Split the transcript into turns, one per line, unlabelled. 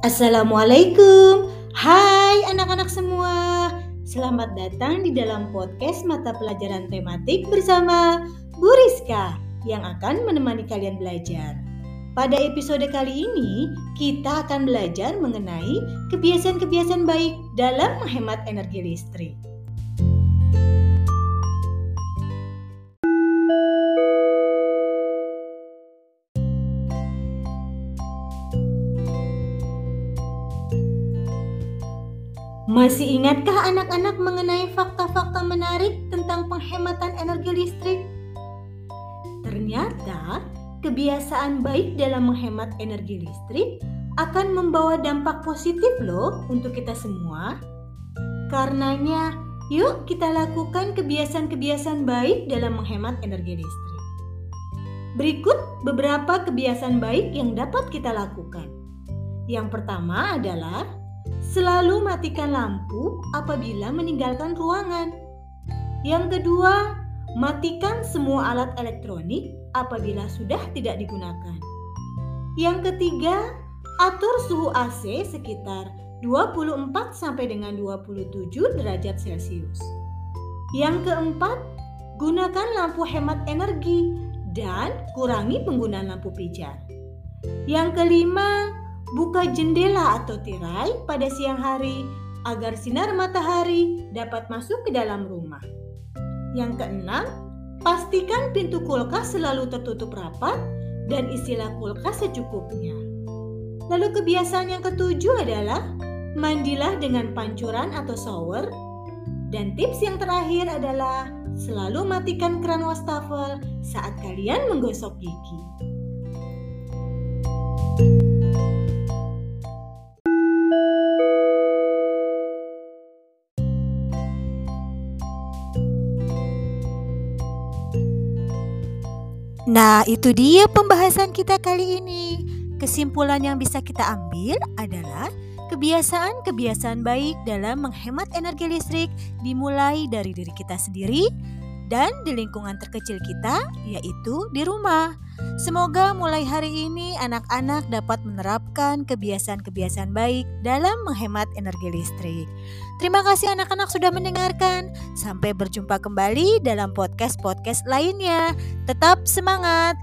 Assalamualaikum. Hai anak-anak semua. Selamat datang di dalam podcast mata pelajaran tematik bersama Bu Rizka yang akan menemani kalian belajar. Pada episode kali ini, kita akan belajar mengenai kebiasaan-kebiasaan baik dalam menghemat energi listrik. Masih ingatkah anak-anak mengenai fakta-fakta menarik tentang penghematan energi listrik? Ternyata, kebiasaan baik dalam menghemat energi listrik akan membawa dampak positif loh untuk kita semua. Karenanya, yuk kita lakukan kebiasaan-kebiasaan baik dalam menghemat energi listrik. Berikut beberapa kebiasaan baik yang dapat kita lakukan. Yang pertama adalah Selalu matikan lampu apabila meninggalkan ruangan. Yang kedua, matikan semua alat elektronik apabila sudah tidak digunakan. Yang ketiga, atur suhu AC sekitar 24 sampai dengan 27 derajat Celcius. Yang keempat, gunakan lampu hemat energi dan kurangi penggunaan lampu pijar. Yang kelima, Buka jendela atau tirai pada siang hari agar sinar matahari dapat masuk ke dalam rumah. Yang keenam, pastikan pintu kulkas selalu tertutup rapat dan isilah kulkas secukupnya. Lalu kebiasaan yang ketujuh adalah mandilah dengan pancuran atau shower. Dan tips yang terakhir adalah selalu matikan keran wastafel saat kalian menggosok gigi. Nah, itu dia pembahasan kita kali ini. Kesimpulan yang bisa kita ambil adalah kebiasaan-kebiasaan baik dalam menghemat energi listrik dimulai dari diri kita sendiri dan di lingkungan terkecil kita, yaitu di rumah. Semoga mulai hari ini anak-anak dapat menerapkan kebiasaan-kebiasaan baik dalam menghemat energi listrik. Terima kasih anak-anak sudah mendengarkan. Sampai berjumpa kembali dalam podcast-podcast lainnya. Tetap semangat!